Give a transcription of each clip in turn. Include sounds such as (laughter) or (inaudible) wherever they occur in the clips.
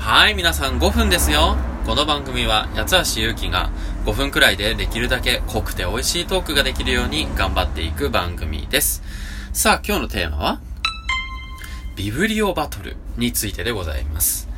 はい、皆さん5分ですよ。この番組は八橋ゆうきが5分くらいでできるだけ濃くて美味しいトークができるように頑張っていく番組です。さあ、今日のテーマはビブリオバトルについてでございます。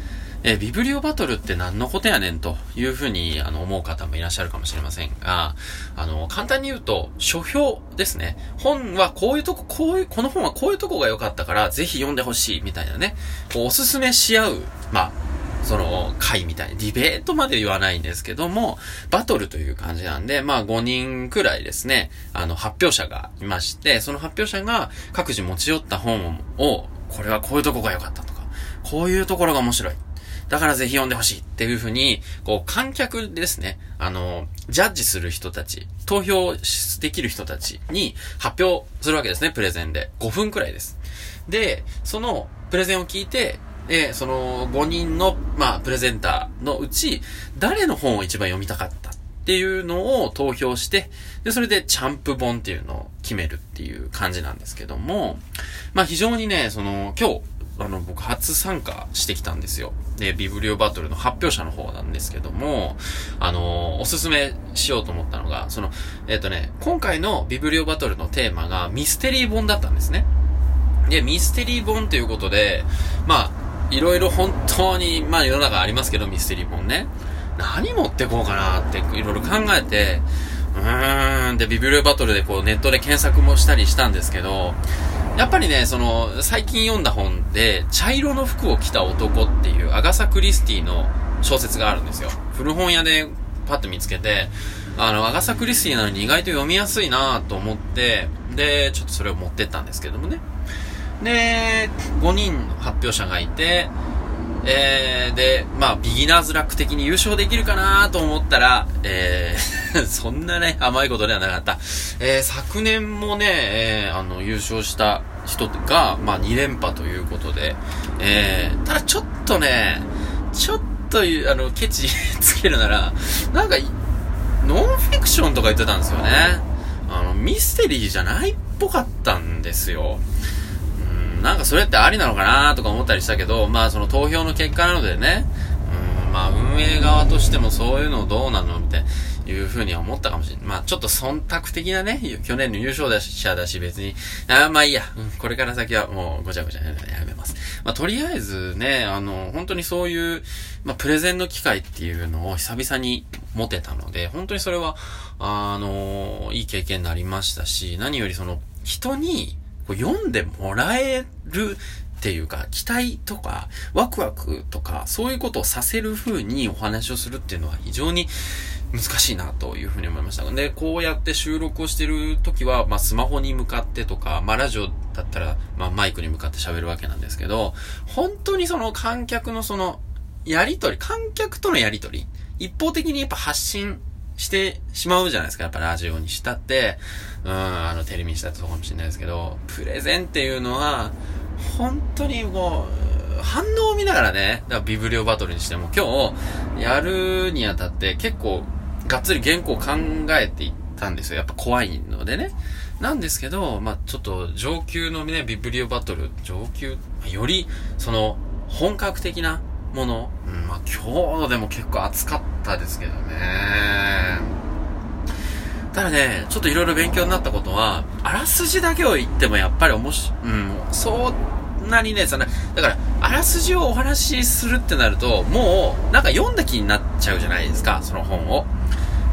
えビブリオバトルって何のことやねんというふうにあの思う方もいらっしゃるかもしれませんが、あの、簡単に言うと、書評ですね。本はこういうとこ、こういう、この本はこういうとこが良かったから、ぜひ読んでほしいみたいなね、おすすめし合う、まあ、その、会みたいな、ディベートまで言わないんですけども、バトルという感じなんで、まあ5人くらいですね、あの、発表者がいまして、その発表者が各自持ち寄った本を、これはこういうとこが良かったとか、こういうところが面白い。だからぜひ読んでほしいっていうふうに、こう、観客ですね、あの、ジャッジする人たち、投票できる人たちに発表するわけですね、プレゼンで。5分くらいです。で、そのプレゼンを聞いて、で、その5人の、まあ、プレゼンターのうち、誰の本を一番読みたかったっていうのを投票して、で、それでチャンプ本っていうのを決めるっていう感じなんですけども、まあ非常にね、その、今日、あの、僕初参加してきたんですよ。で、ビブリオバトルの発表者の方なんですけども、あの、おすすめしようと思ったのが、その、えっ、とね、今回のビブリオバトルのテーマがミステリー本だったんですね。で、ミステリー本ということで、まあ、いろいろ本当に、まあ世の中ありますけど、ミステリー本ね。何持ってこうかなっていろいろ考えて、うーん、で、ビブリオバトルでこうネットで検索もしたりしたんですけど、やっぱりね、その、最近読んだ本で、茶色の服を着た男っていう、アガサ・クリスティの小説があるんですよ。古本屋でパッと見つけて、あの、アガサ・クリスティなのに意外と読みやすいなと思って、で、ちょっとそれを持ってったんですけどもね。で、5人の発表者がいて、えー、で、まあ、ビギナーズラック的に優勝できるかなと思ったら、えー、(laughs) そんなね、甘いことではなかった。えー、昨年もね、えー、あの、優勝した人が、まあ、2連覇ということで、えー、ただちょっとね、ちょっと、あの、ケチ (laughs) つけるなら、なんか、ノンフィクションとか言ってたんですよね。あの、ミステリーじゃないっぽかったんですよ。なんかそれってありなのかなとか思ったりしたけど、まあその投票の結果なのでね、うん、まあ運営側としてもそういうのどうなのみたいな。いうふうに思ったかもしれない。まあちょっと忖度的なね、去年の優勝者だし別に、あまあいいや、うん、これから先はもうごちゃごちゃやめます。まあとりあえずね、あの、本当にそういう、まあプレゼンの機会っていうのを久々に持てたので、本当にそれは、あの、いい経験になりましたし、何よりその、人にこう読んでもらえるっていうか、期待とか、ワクワクとか、そういうことをさせる風にお話をするっていうのは非常に難しいなというふうに思いました。で、こうやって収録をしてる時は、まあ、スマホに向かってとか、まあ、ラジオだったら、まあ、マイクに向かって喋るわけなんですけど、本当にその観客のその、やりとり、観客とのやりとり、一方的にやっぱ発信してしまうじゃないですか。やっぱラジオにしたって、うん、あの、テレビにしたってそうかもしれないですけど、プレゼンっていうのは、本当にもう、反応を見ながらね、だからビブリオバトルにしても今日、やるにあたって結構、がっつり原稿を考えていったんですよ。やっぱ怖いのでね。なんですけど、まあちょっと上級のね、ビブリオバトル、上級、より、その、本格的なもの、うん、まあ今日でも結構暑かったですけどね。ただね、ちょっといろいろ勉強になったことは、あらすじだけを言ってもやっぱり面白い、うん、そんなにね、そんな、だから、あらすじをお話しするってなると、もう、なんか読んだ気になっちゃうじゃないですか、その本を。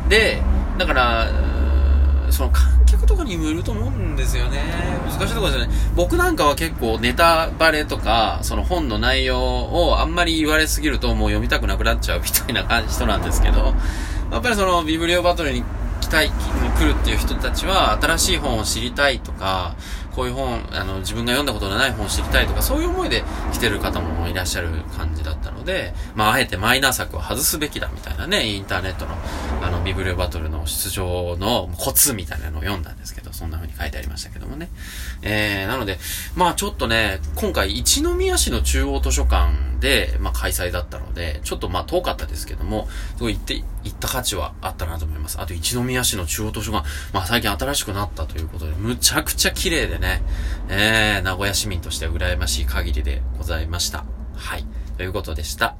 で、だから、その観客とかにもよると思うんですよね。難しいところですよね。僕なんかは結構ネタバレとか、その本の内容をあんまり言われすぎるともう読みたくなくなっちゃうみたいな感じ人なんですけど、やっぱりそのビブリオバトルに来たい、来るっていう人たちは新しい本を知りたいとか、こういう本、あの、自分が読んだことのない本を知りたいとか、そういう思いで来てる方もいらっしゃる感じだったので、まあ、あえてマイナー作を外すべきだみたいなね、インターネットの、あの、ビブリオバトルの出場のコツみたいなのを読んだんですけど、そんな風に書いてありましたけどもね。えー、なので、まあちょっとね、今回一宮市の中央図書館で、まあ開催だったので、ちょっとまあ遠かったですけども、すごい行って、行った価値はあったなと思います。あと一宮市の中央図書館、まあ最近新しくなったということで、むちゃくちゃ綺麗でね、えー、名古屋市民としては羨ましい限りでございました。はい。ということでした。